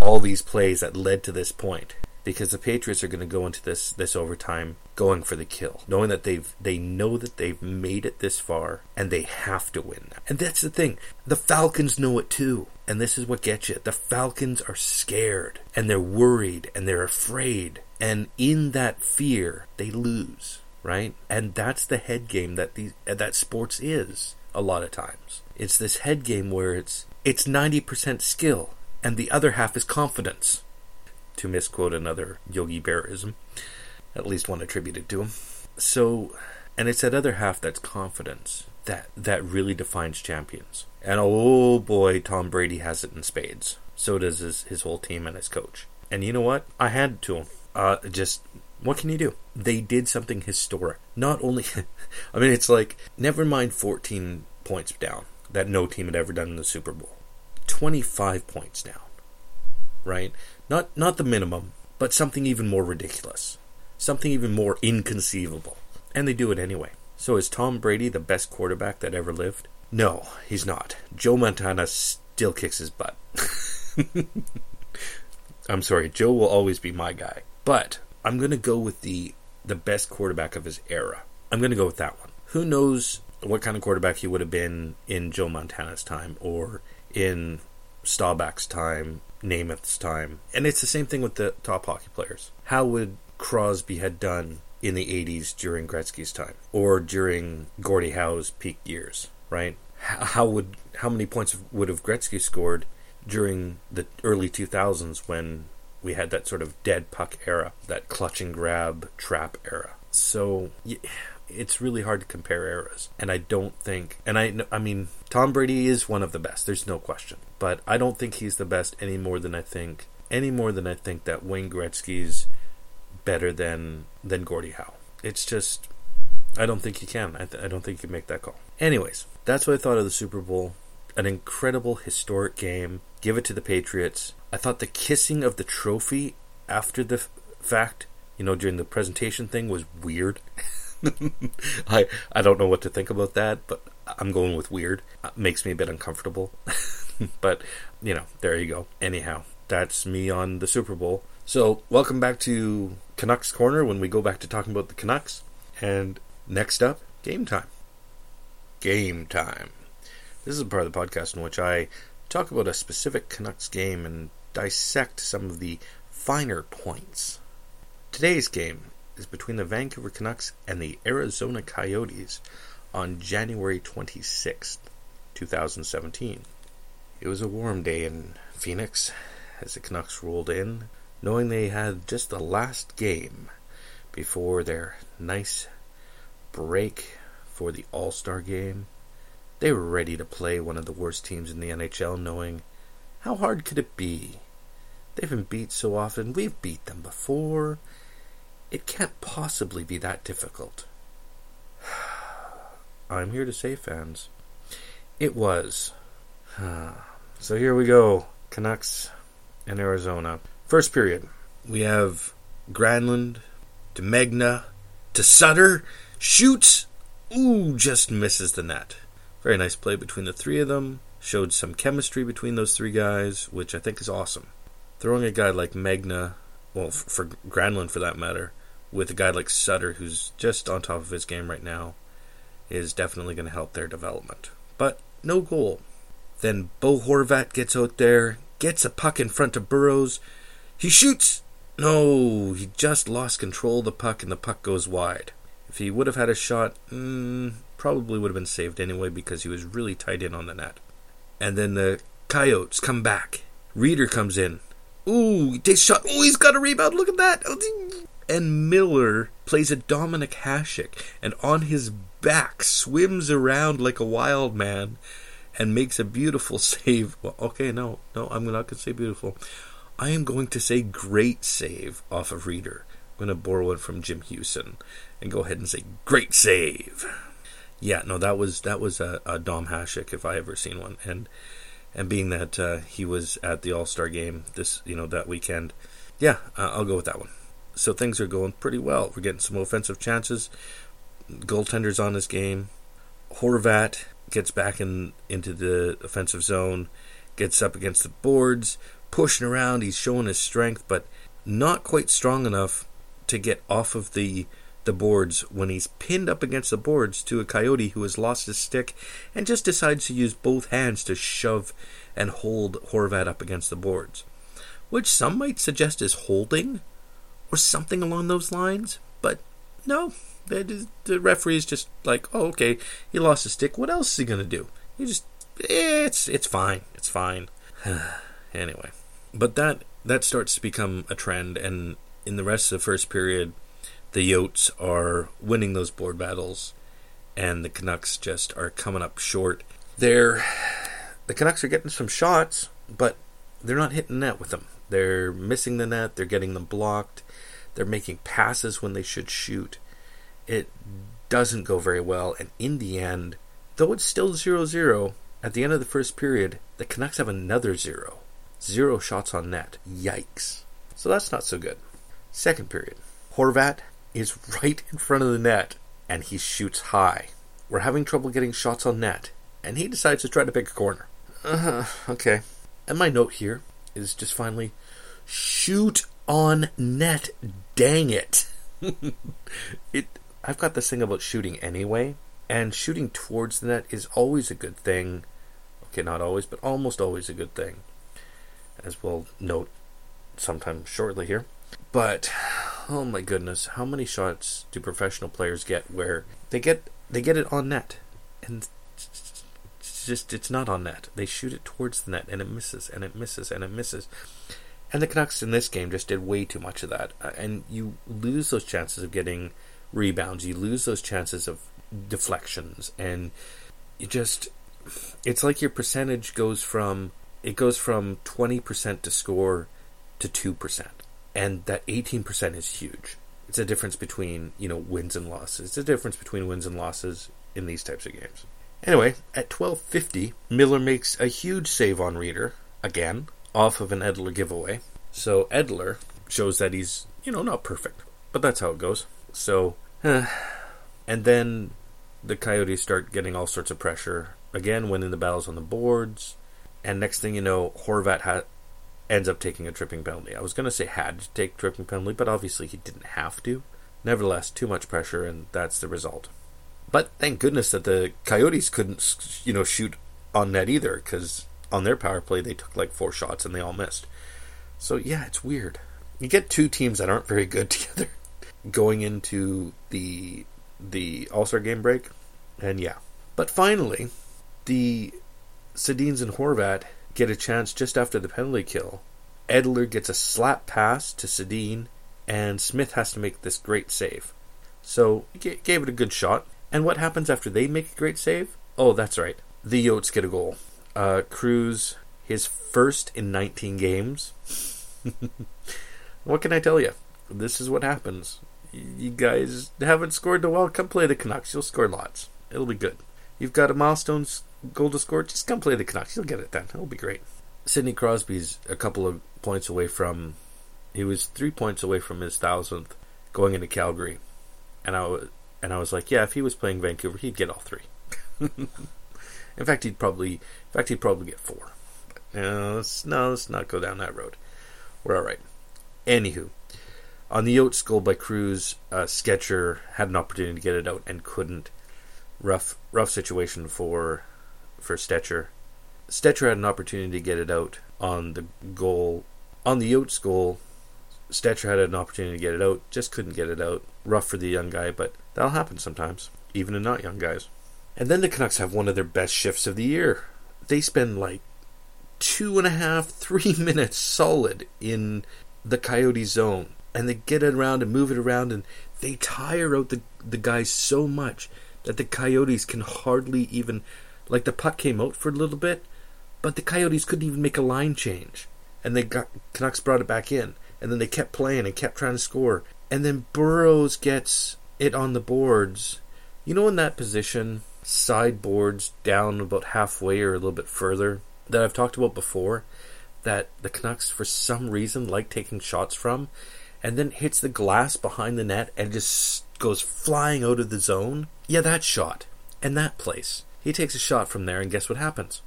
All these plays that led to this point because the Patriots are going to go into this this overtime going for the kill, knowing that they've they know that they've made it this far and they have to win. And that's the thing. The Falcons know it too. And this is what gets you. The Falcons are scared and they're worried and they're afraid. And in that fear, they lose, right? And that's the head game that these that sports is a lot of times. It's this head game where it's it's 90% skill and the other half is confidence. To misquote another Yogi Bearism, at least one attributed to him. So, and it's that other half that's confidence that that really defines champions. And oh boy, Tom Brady has it in spades. So does his, his whole team and his coach. And you know what? I had to him. Uh, just what can you do? They did something historic. Not only, I mean, it's like never mind 14 points down that no team had ever done in the Super Bowl. 25 points down, right? Not not the minimum, but something even more ridiculous, something even more inconceivable, and they do it anyway. So is Tom Brady the best quarterback that ever lived? No, he's not. Joe Montana still kicks his butt. I'm sorry, Joe will always be my guy. But I'm going to go with the the best quarterback of his era. I'm going to go with that one. Who knows what kind of quarterback he would have been in Joe Montana's time or in Staubach's time, Namath's time. And it's the same thing with the top hockey players. How would Crosby had done in the 80s during Gretzky's time or during Gordie Howe's peak years, right? How would how many points would have Gretzky scored during the early 2000s when we had that sort of dead puck era, that clutch and grab trap era. So it's really hard to compare eras, and I don't think. And I, I mean, Tom Brady is one of the best. There's no question, but I don't think he's the best any more than I think any more than I think that Wayne Gretzky's better than than Gordie Howe. It's just I don't think he can. I, th- I don't think he can make that call. Anyways, that's what I thought of the Super Bowl. An incredible historic game. Give it to the Patriots. I thought the kissing of the trophy after the f- fact, you know, during the presentation thing was weird. I I don't know what to think about that, but I'm going with weird. It makes me a bit uncomfortable. but, you know, there you go. Anyhow, that's me on the Super Bowl. So, welcome back to Canucks Corner when we go back to talking about the Canucks. And next up, game time. Game time. This is a part of the podcast in which I talk about a specific Canucks game and dissect some of the finer points. Today's game is between the Vancouver Canucks and the Arizona Coyotes on January 26th, 2017. It was a warm day in Phoenix as the Canucks rolled in, knowing they had just the last game before their nice break for the All Star game. They were ready to play one of the worst teams in the NHL, knowing how hard could it be? They've been beat so often, we've beat them before. It can't possibly be that difficult. I'm here to say, fans, it was. so here we go Canucks and Arizona. First period, we have Granlund to Megna to Sutter, shoots, ooh, just misses the net. Very nice play between the three of them. Showed some chemistry between those three guys, which I think is awesome. Throwing a guy like Megna, well, for Granlund for that matter, with a guy like Sutter, who's just on top of his game right now, is definitely going to help their development. But no goal. Then Bo Horvat gets out there, gets a puck in front of Burrows. He shoots. No, he just lost control of the puck, and the puck goes wide. If he would have had a shot, mm, probably would have been saved anyway because he was really tight in on the net. And then the Coyotes come back. Rieder comes in. Ooh, he takes shot. Oh, he's got a rebound. Look at that and Miller plays a Dominik Hasek and on his back swims around like a wild man and makes a beautiful save. Well, okay, no, no, I'm not going to say beautiful. I am going to say great save off of Rieder. I'm going to borrow it from Jim Hughson and go ahead and say great save. Yeah, no, that was that was a, a Dom Hasek if I ever seen one, and and being that uh, he was at the All Star game this you know that weekend, yeah, uh, I'll go with that one so things are going pretty well. We're getting some offensive chances. Goaltender's on his game. Horvat gets back in into the offensive zone, gets up against the boards, pushing around. He's showing his strength, but not quite strong enough to get off of the the boards when he's pinned up against the boards to a coyote who has lost his stick and just decides to use both hands to shove and hold Horvat up against the boards, which some might suggest is holding or something along those lines. But no, the, the referee is just like, oh, okay, he lost his stick. What else is he gonna do? He just, eh, it's it's fine, it's fine. Anyway, but that that starts to become a trend, and in the rest of the first period, the Yotes are winning those board battles, and the Canucks just are coming up short. They're the Canucks are getting some shots, but they're not hitting net with them. They're missing the net. They're getting them blocked. They're making passes when they should shoot. It doesn't go very well, and in the end, though it's still 0 0, at the end of the first period, the Canucks have another zero. Zero shots on net. Yikes. So that's not so good. Second period. Horvat is right in front of the net, and he shoots high. We're having trouble getting shots on net, and he decides to try to pick a corner. Uh, okay. And my note here is just finally shoot on net. Dang it. it I've got this thing about shooting anyway, and shooting towards the net is always a good thing. Okay, not always, but almost always a good thing. As we'll note sometime shortly here. But oh my goodness, how many shots do professional players get where they get they get it on net and it's just it's not on net. They shoot it towards the net and it misses and it misses and it misses. And the Canucks in this game just did way too much of that. Uh, and you lose those chances of getting rebounds. You lose those chances of deflections and you just it's like your percentage goes from it goes from 20% to score to 2% and that 18% is huge. It's a difference between you know wins and losses. It's a difference between wins and losses in these types of games. Anyway at 1250 miller makes a huge save on Rieder again off of an edler giveaway. So edler shows that he's you know not perfect but that's how it goes. So and then the coyotes start getting all sorts of pressure again winning the battles on the boards and next thing you know horvat ha- ends up taking a tripping penalty. I was going to say had to take tripping penalty, but obviously he didn't have to. Nevertheless, too much pressure, and that's the result. But thank goodness that the Coyotes couldn't, you know, shoot on net either, because on their power play they took like four shots and they all missed. So yeah, it's weird. You get two teams that aren't very good together going into the the All Star game break, and yeah. But finally, the Sedins and Horvat get a chance just after the penalty kill. Edler gets a slap pass to Sedin, and Smith has to make this great save. So he gave it a good shot. And what happens after they make a great save? Oh, that's right. The Yotes get a goal. Uh, Cruz, his first in 19 games. what can I tell you? This is what happens. You guys haven't scored a while. Come play the Canucks. You'll score lots. It'll be good. You've got a milestone goal to score, just come play the Canucks. You'll get it then. It'll be great. Sidney Crosby's a couple of points away from. He was three points away from his thousandth going into Calgary, and I and I was like, yeah, if he was playing Vancouver, he'd get all three. in fact, he'd probably, in fact, he'd probably get four. But, let's, no, let's not go down that road. We're all right. Anywho, on the Yotes goal by Cruz, uh, Stecher had an opportunity to get it out and couldn't. Rough, rough situation for for Stetcher. Stecher had an opportunity to get it out on the goal. On the Yotes goal, Stecher had an opportunity to get it out, just couldn't get it out. Rough for the young guy, but that'll happen sometimes, even in not young guys. And then the Canucks have one of their best shifts of the year. They spend like two and a half, three minutes solid in the Coyote zone. And they get it around and move it around, and they tire out the, the guys so much that the Coyotes can hardly even like the puck came out for a little bit, but the Coyotes couldn't even make a line change. And they got Canucks brought it back in, and then they kept playing and kept trying to score. And then Burrows gets it on the boards. You know, in that position, sideboards down about halfway or a little bit further that I've talked about before, that the Canucks for some reason like taking shots from, and then hits the glass behind the net and just goes flying out of the zone. Yeah, that shot and that place. He takes a shot from there, and guess what happens?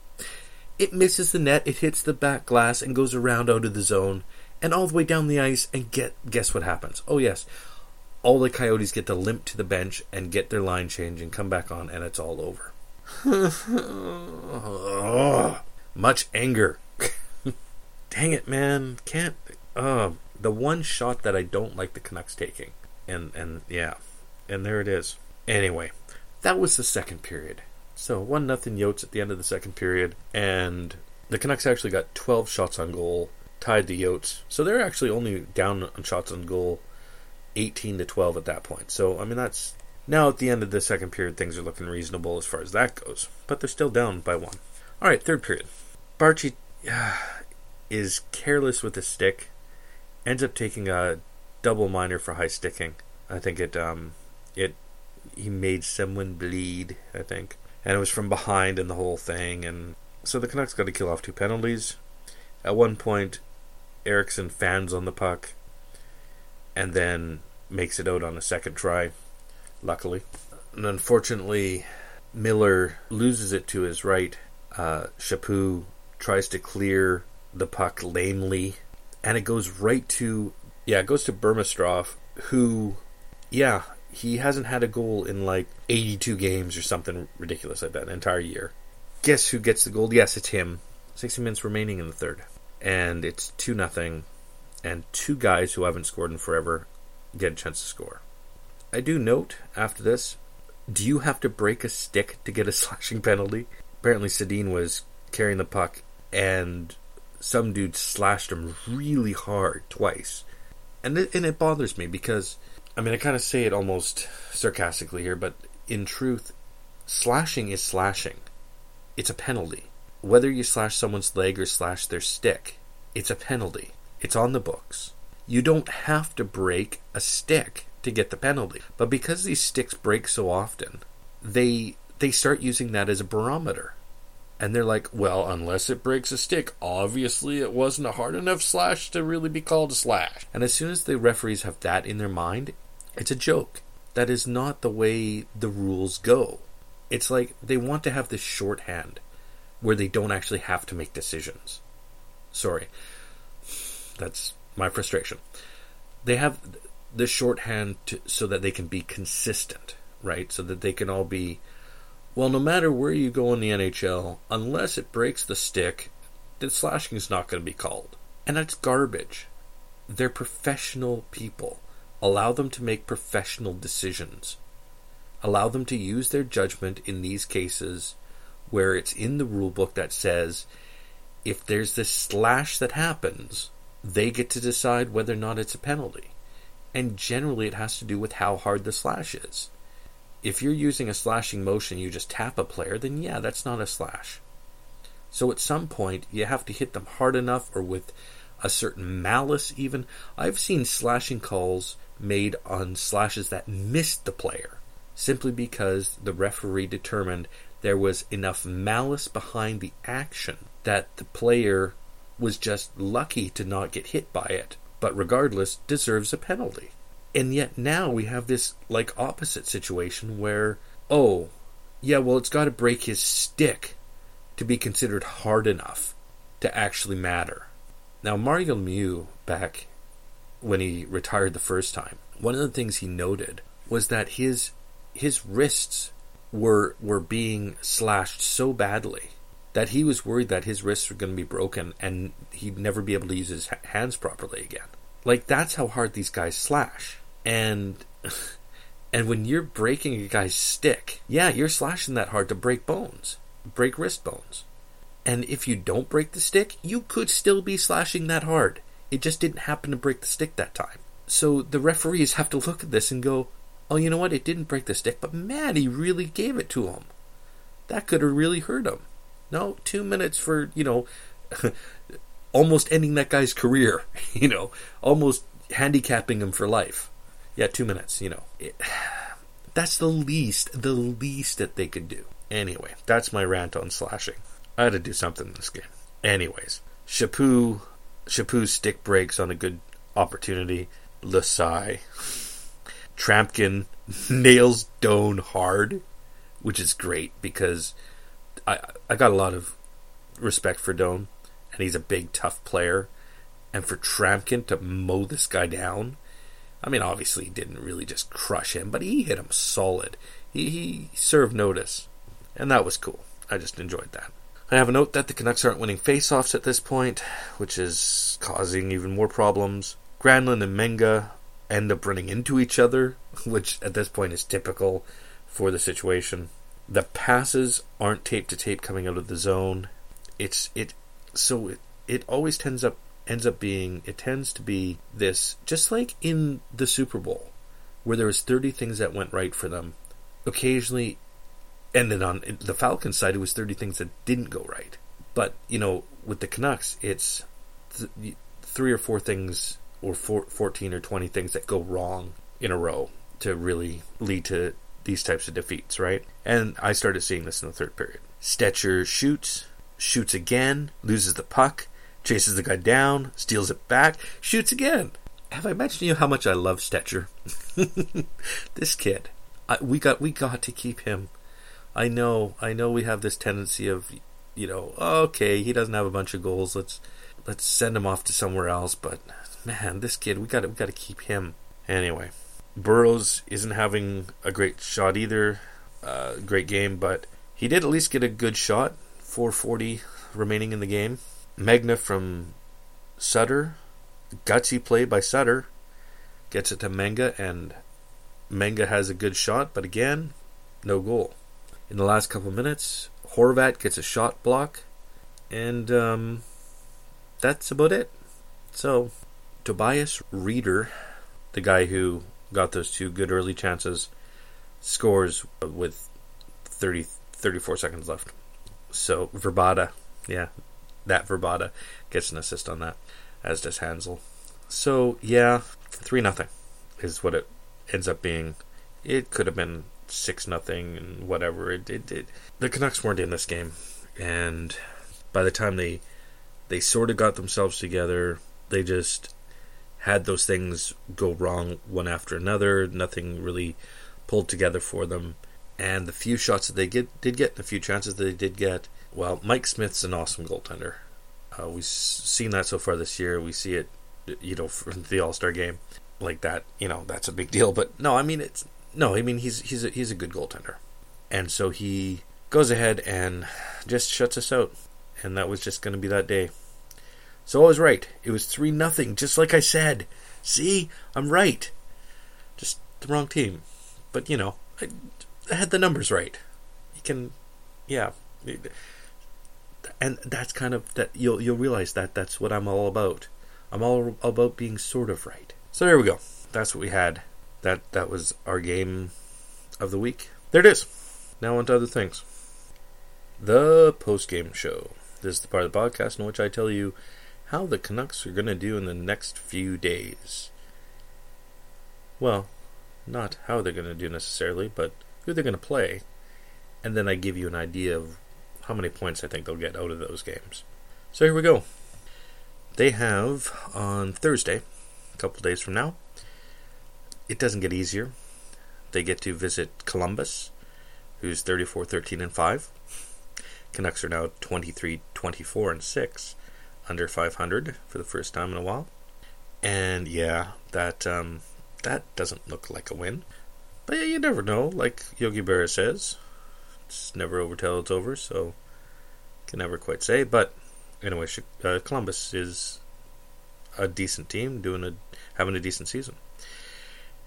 It misses the net, it hits the back glass, and goes around out of the zone, and all the way down the ice, and get guess what happens? Oh yes, all the Coyotes get to limp to the bench and get their line change and come back on, and it's all over. much anger. Dang it, man! Can't. Uh, the one shot that I don't like the Canucks taking, and and yeah, and there it is. Anyway, that was the second period. So one nothing Yotes at the end of the second period, and the Canucks actually got 12 shots on goal, tied the Yotes. So they're actually only down on shots on goal 18 to 12 at that point. So, I mean, that's now at the end of the second period, things are looking reasonable as far as that goes. But they're still down by one. All right, third period. Baertschi uh, is careless with the stick, ends up taking a double minor for high sticking. I think it um it he made someone bleed. I think, and it was from behind and the whole thing. And so the Canucks got to kill off two penalties. At one point, Eriksson fans on the puck, and then makes it out on a second try. Luckily, and unfortunately, Miller loses it to his right. Uh, Chaput tries to clear the puck lamely, and it goes right to yeah, it goes to Burmistrov, who yeah, he hasn't had a goal in like 82 games or something ridiculous like that, an entire year. Guess who gets the goal? Yes, it's him. 60 minutes remaining in the third. And it's 2 nothing, and two guys who haven't scored in forever get a chance to score. I do note after this, do you have to break a stick to get a slashing penalty? Apparently, Sedin was carrying the puck, and some dude slashed him really hard twice. And it, and it bothers me because I mean, I kind of say it almost sarcastically here, but in truth, slashing is slashing. It's a penalty. Whether you slash someone's leg or slash their stick, it's a penalty. It's on the books. You don't have to break a stick to get the penalty. But because these sticks break so often, they they start using that as a barometer. And they're like, well, unless it breaks a stick, obviously it wasn't a hard enough slash to really be called a slash. And as soon as the referees have that in their mind, it's a joke. That is not the way the rules go. It's like they want to have this shorthand where they don't actually have to make decisions. Sorry. That's my frustration. They have the shorthand to, so that they can be consistent, right? So that they can all be, well, no matter where you go in the NHL, unless it breaks the stick, the slashing is not going to be called. And that's garbage. They're professional people. Allow them to make professional decisions. Allow them to use their judgment in these cases where it's in the rule book that says if there's this slash that happens, they get to decide whether or not it's a penalty. And generally, it has to do with how hard the slash is. If you're using a slashing motion, you just tap a player, then yeah, that's not a slash. So at some point, you have to hit them hard enough or with a certain malice, even. I've seen slashing calls made on slashes that missed the player simply because the referee determined there was enough malice behind the action that the player was just lucky to not get hit by it, but regardless deserves a penalty. And yet now we have this like opposite situation where, oh, yeah, well, it's got to break his stick to be considered hard enough to actually matter. Now, Mario Lemieux, back when he retired the first time, one of the things he noted was that his his wrists were were being slashed so badly that he was worried that his wrists were going to be broken and he'd never be able to use his hands properly again. Like that's how hard these guys slash. And and when you're breaking a guy's stick, yeah, you're slashing that hard to break bones, break wrist bones. And if you don't break the stick, you could still be slashing that hard. It just didn't happen to break the stick that time. So the referees have to look at this and go, oh, you know what? It didn't break the stick, but man, he really gave it to him. That could have really hurt him. No, two minutes for, you know, almost ending that guy's career, you know, almost handicapping him for life. Yeah, two minutes, you know. It, that's the least, the least that they could do. Anyway, that's my rant on slashing. I had to do something in this game. Anyways, Chaput Chaput's stick breaks on a good opportunity. Lasai. Tryamkin nails Doan hard, which is great because I I got a lot of respect for Doan, and he's a big tough player. And for Tryamkin to mow this guy down, I mean, obviously he didn't really just crush him, but he hit him solid. He, he served notice, and that was cool. I just enjoyed that. I have a note that the Canucks aren't winning faceoffs at this point, which is causing even more problems. Granlund and Megna end up running into each other, which at this point is typical for the situation. The passes aren't tape to tape coming out of the zone. It's it so it, it always tends up ends up being it tends to be this just like in the Super Bowl where there was 30 things that went right for them occasionally and then on the Falcons side it was 30 things that didn't go right. But you know with the Canucks it's th- three or four things or four, 14 or 20 things that go wrong in a row to really lead to these types of defeats right? And I started seeing this in the third period. Stecher shoots shoots again loses the puck chases the guy down, steals it back, shoots again. Have I mentioned to you how much I love Stecher? this kid, I, we got we got to keep him. I know, I know, we have this tendency of, you know, okay, he doesn't have a bunch of goals. Let's let's send him off to somewhere else. But man, this kid, we got we got to keep him. Anyway, Burrows isn't having a great shot either. Uh, great game, but he did at least get a good shot. 440 remaining in the game. Megna from Sutter. Gutsy play by Sutter. Gets it to Megna, and Megna has a good shot, but again, no goal. In the last couple minutes, Horvat gets a shot block, and um, that's about it. So, Tobias Rieder, the guy who got those two good early chances, scores with 30, 34 seconds left. So, Vrbata, yeah, that Vrbata gets an assist on that, as does Hanzal. So yeah, three nothing is what it ends up being. It could have been six nothing and whatever. It, it, it the Canucks weren't in this game, and by the time they they sort of got themselves together, they just had those things go wrong one after another. Nothing really pulled together for them, and the few shots that they get did get, the few chances that they did get, well, Mike Smith's an awesome goaltender. Uh, we've seen that so far this year. We see it, you know, for the All Star game like that. You know, that's a big deal. But no, I mean it's no. I mean he's he's a, he's a good goaltender, and so he goes ahead and just shuts us out. And that was just going to be that day. So I was right. It was three nothing, just like I said. See, I'm right. Just the wrong team, but you know, I, I had the numbers right. You can, yeah and that's kind of that you'll you'll realize that that's what I'm all about. I'm all about being sort of right. So there we go. That's what we had. That that was our game of the week. There it is. Now on to other things. The post game show. This is the part of the podcast in which I tell you how the Canucks are going to do in the next few days. Well, not how they're going to do necessarily, but who they're going to play. And then I give you an idea of how many points I think they'll get out of those games. So here we go. They have on Thursday, a couple days from now. It doesn't get easier. They get to visit Columbus, who's 34 13 and 5. Canucks are now 23 24 and 6, under 500 for the first time in a while. And yeah, that um, that doesn't look like a win. But yeah, you never know. Like Yogi Berra says, it's never over till it's over, so can never quite say. But anyway, uh, Columbus is a decent team, doing a having a decent season.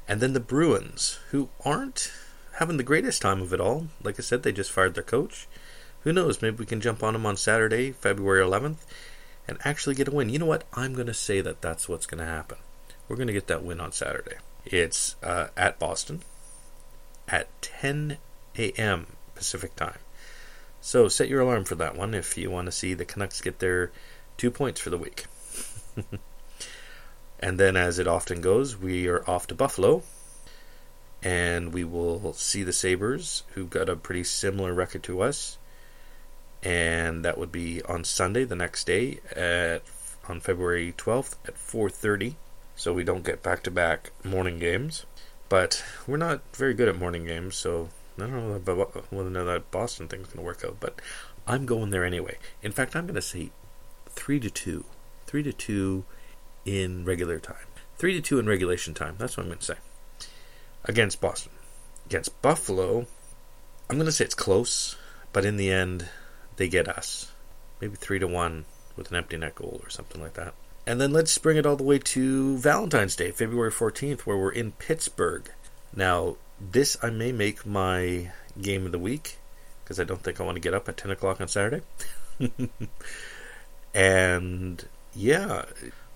And then the Bruins, who aren't having the greatest time of it all. Like I said, they just fired their coach. Who knows? Maybe we can jump on them on Saturday, February 11th, and actually get a win. You know what? I'm going to say that that's what's going to happen. We're going to get that win on Saturday. It's uh, at Boston at 10 a.m. Pacific time. So set your alarm for that one if you want to see the Canucks get their two points for the week. and then, as it often goes, we are off to Buffalo, and we will see the Sabres, who've got a pretty similar record to us. And that would be on Sunday, the next day, at on February 12th at 4:30. So we don't get back-to-back morning games. But we're not very good at morning games, so I don't know whether that Boston thing's going to work out, but I'm going there anyway. In fact, I'm going to say three to two, three to two in regular time, three to two in regulation time. That's what I'm going to say against Boston. Against Buffalo, I'm going to say it's close, but in the end, they get us. Maybe three to one with an empty net goal or something like that. And then let's bring it all the way to Valentine's Day, February 14th, where we're in Pittsburgh. Now, this I may make my game of the week because I don't think I want to get up at 10 o'clock on Saturday. And yeah,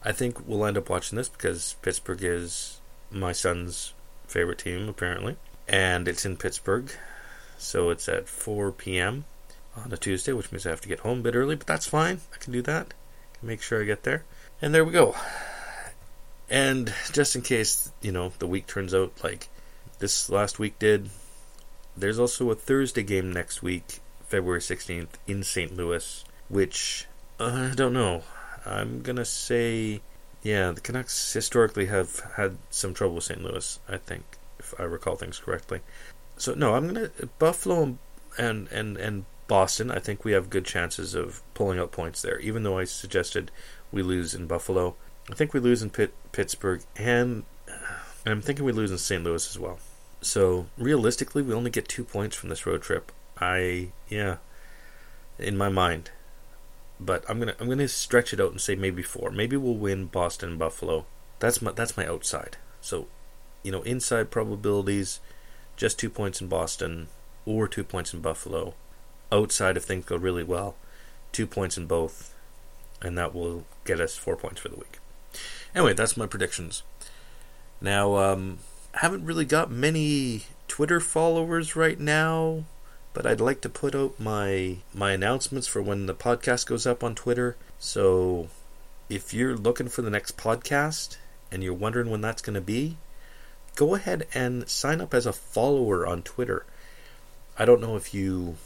I think we'll end up watching this because Pittsburgh is my son's favorite team, apparently. And it's in Pittsburgh, so it's at 4 p.m. on a Tuesday, which means I have to get home a bit early, but that's fine. I can do that. I can make sure I get there. And there we go. And just in case, you know, the week turns out like this last week did, there's also a Thursday game next week, February 16th, in St. Louis, which uh, I don't know. I'm going to say, yeah, the Canucks historically have had some trouble with St. Louis, I think, if I recall things correctly. So, no, I'm going to. Buffalo and, and, and Boston, I think we have good chances of pulling out points there, even though I suggested we lose in Buffalo. I think we lose in Pitt, Pittsburgh, and, and I'm thinking we lose in St. Louis as well. So realistically, we only get two points from this road trip. I yeah, in my mind, but I'm gonna I'm gonna stretch it out and say maybe four. Maybe we'll win Boston, Buffalo. That's my that's my outside. So, you know, inside probabilities, just two points in Boston or two points in Buffalo. Outside, if things go really well, two points in both, and that will get us four points for the week. Anyway, that's my predictions. Now, um, haven't really got many Twitter followers right now, but I'd like to put out my my announcements for when the podcast goes up on Twitter. So, if you're looking for the next podcast and you're wondering when that's going to be, go ahead and sign up as a follower on Twitter. I don't know if you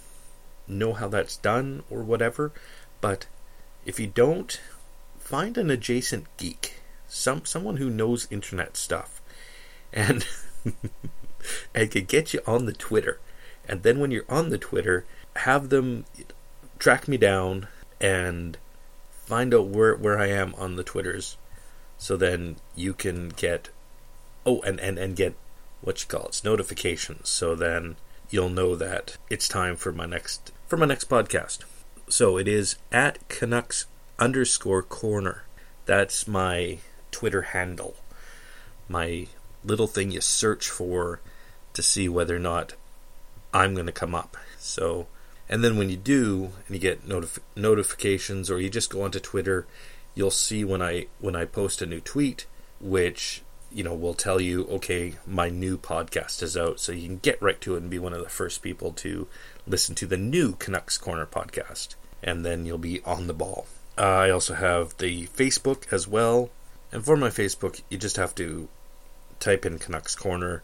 know how that's done or whatever, but if you don't, find an adjacent geek, some someone who knows internet stuff, and and could get you on the Twitter. And then when you're on the Twitter, have them track me down and find out where where I am on the Twitters, so then you can get oh and and and get what you call it's notifications. So then you'll know that it's time for my next for my next podcast. So it is at Canucks underscore corner. That's my Twitter handle. My little thing you search for to see whether or not I'm going to come up. So, and then when you do, and you get notif- notifications, or you just go onto Twitter, you'll see when I when I post a new tweet, which you know will tell you, okay, my new podcast is out, so you can get right to it and be one of the first people to listen to the new Canucks Corner podcast, and then you'll be on the ball. Uh, I also have the Facebook as well, and for my Facebook, you just have to type in Canucks Corner,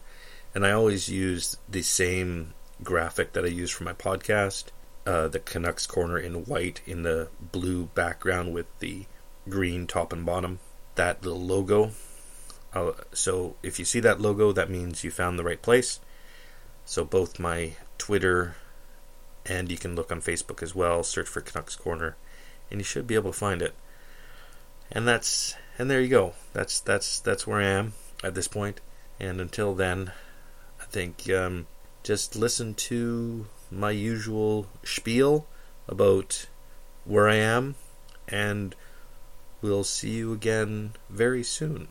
and I always use the same graphic that I use for my podcast. Uh, the Canucks Corner in white in the blue background with the green top and bottom. That little logo. Uh, so if you see that logo, that means you found the right place. So both my Twitter and you can look on Facebook as well. Search for Canucks Corner, and you should be able to find it. And that's and there you go. That's that's that's where I am at this point. And until then, I think um, just listen to my usual spiel about where I am, and we'll see you again very soon.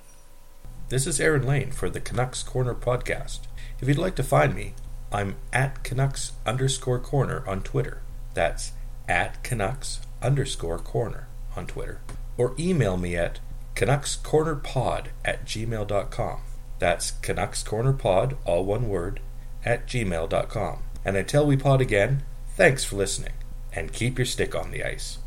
This is Aaron Lane for the Canucks Corner podcast. If you'd like to find me, I'm at Canucks underscore corner on Twitter. That's at Canucks underscore corner on Twitter. Or email me at canuckscornerpod at gmail.com. That's canuckscornerpod, all one word, at gmail.com. And until we pod again, thanks for listening, and keep your stick on the ice.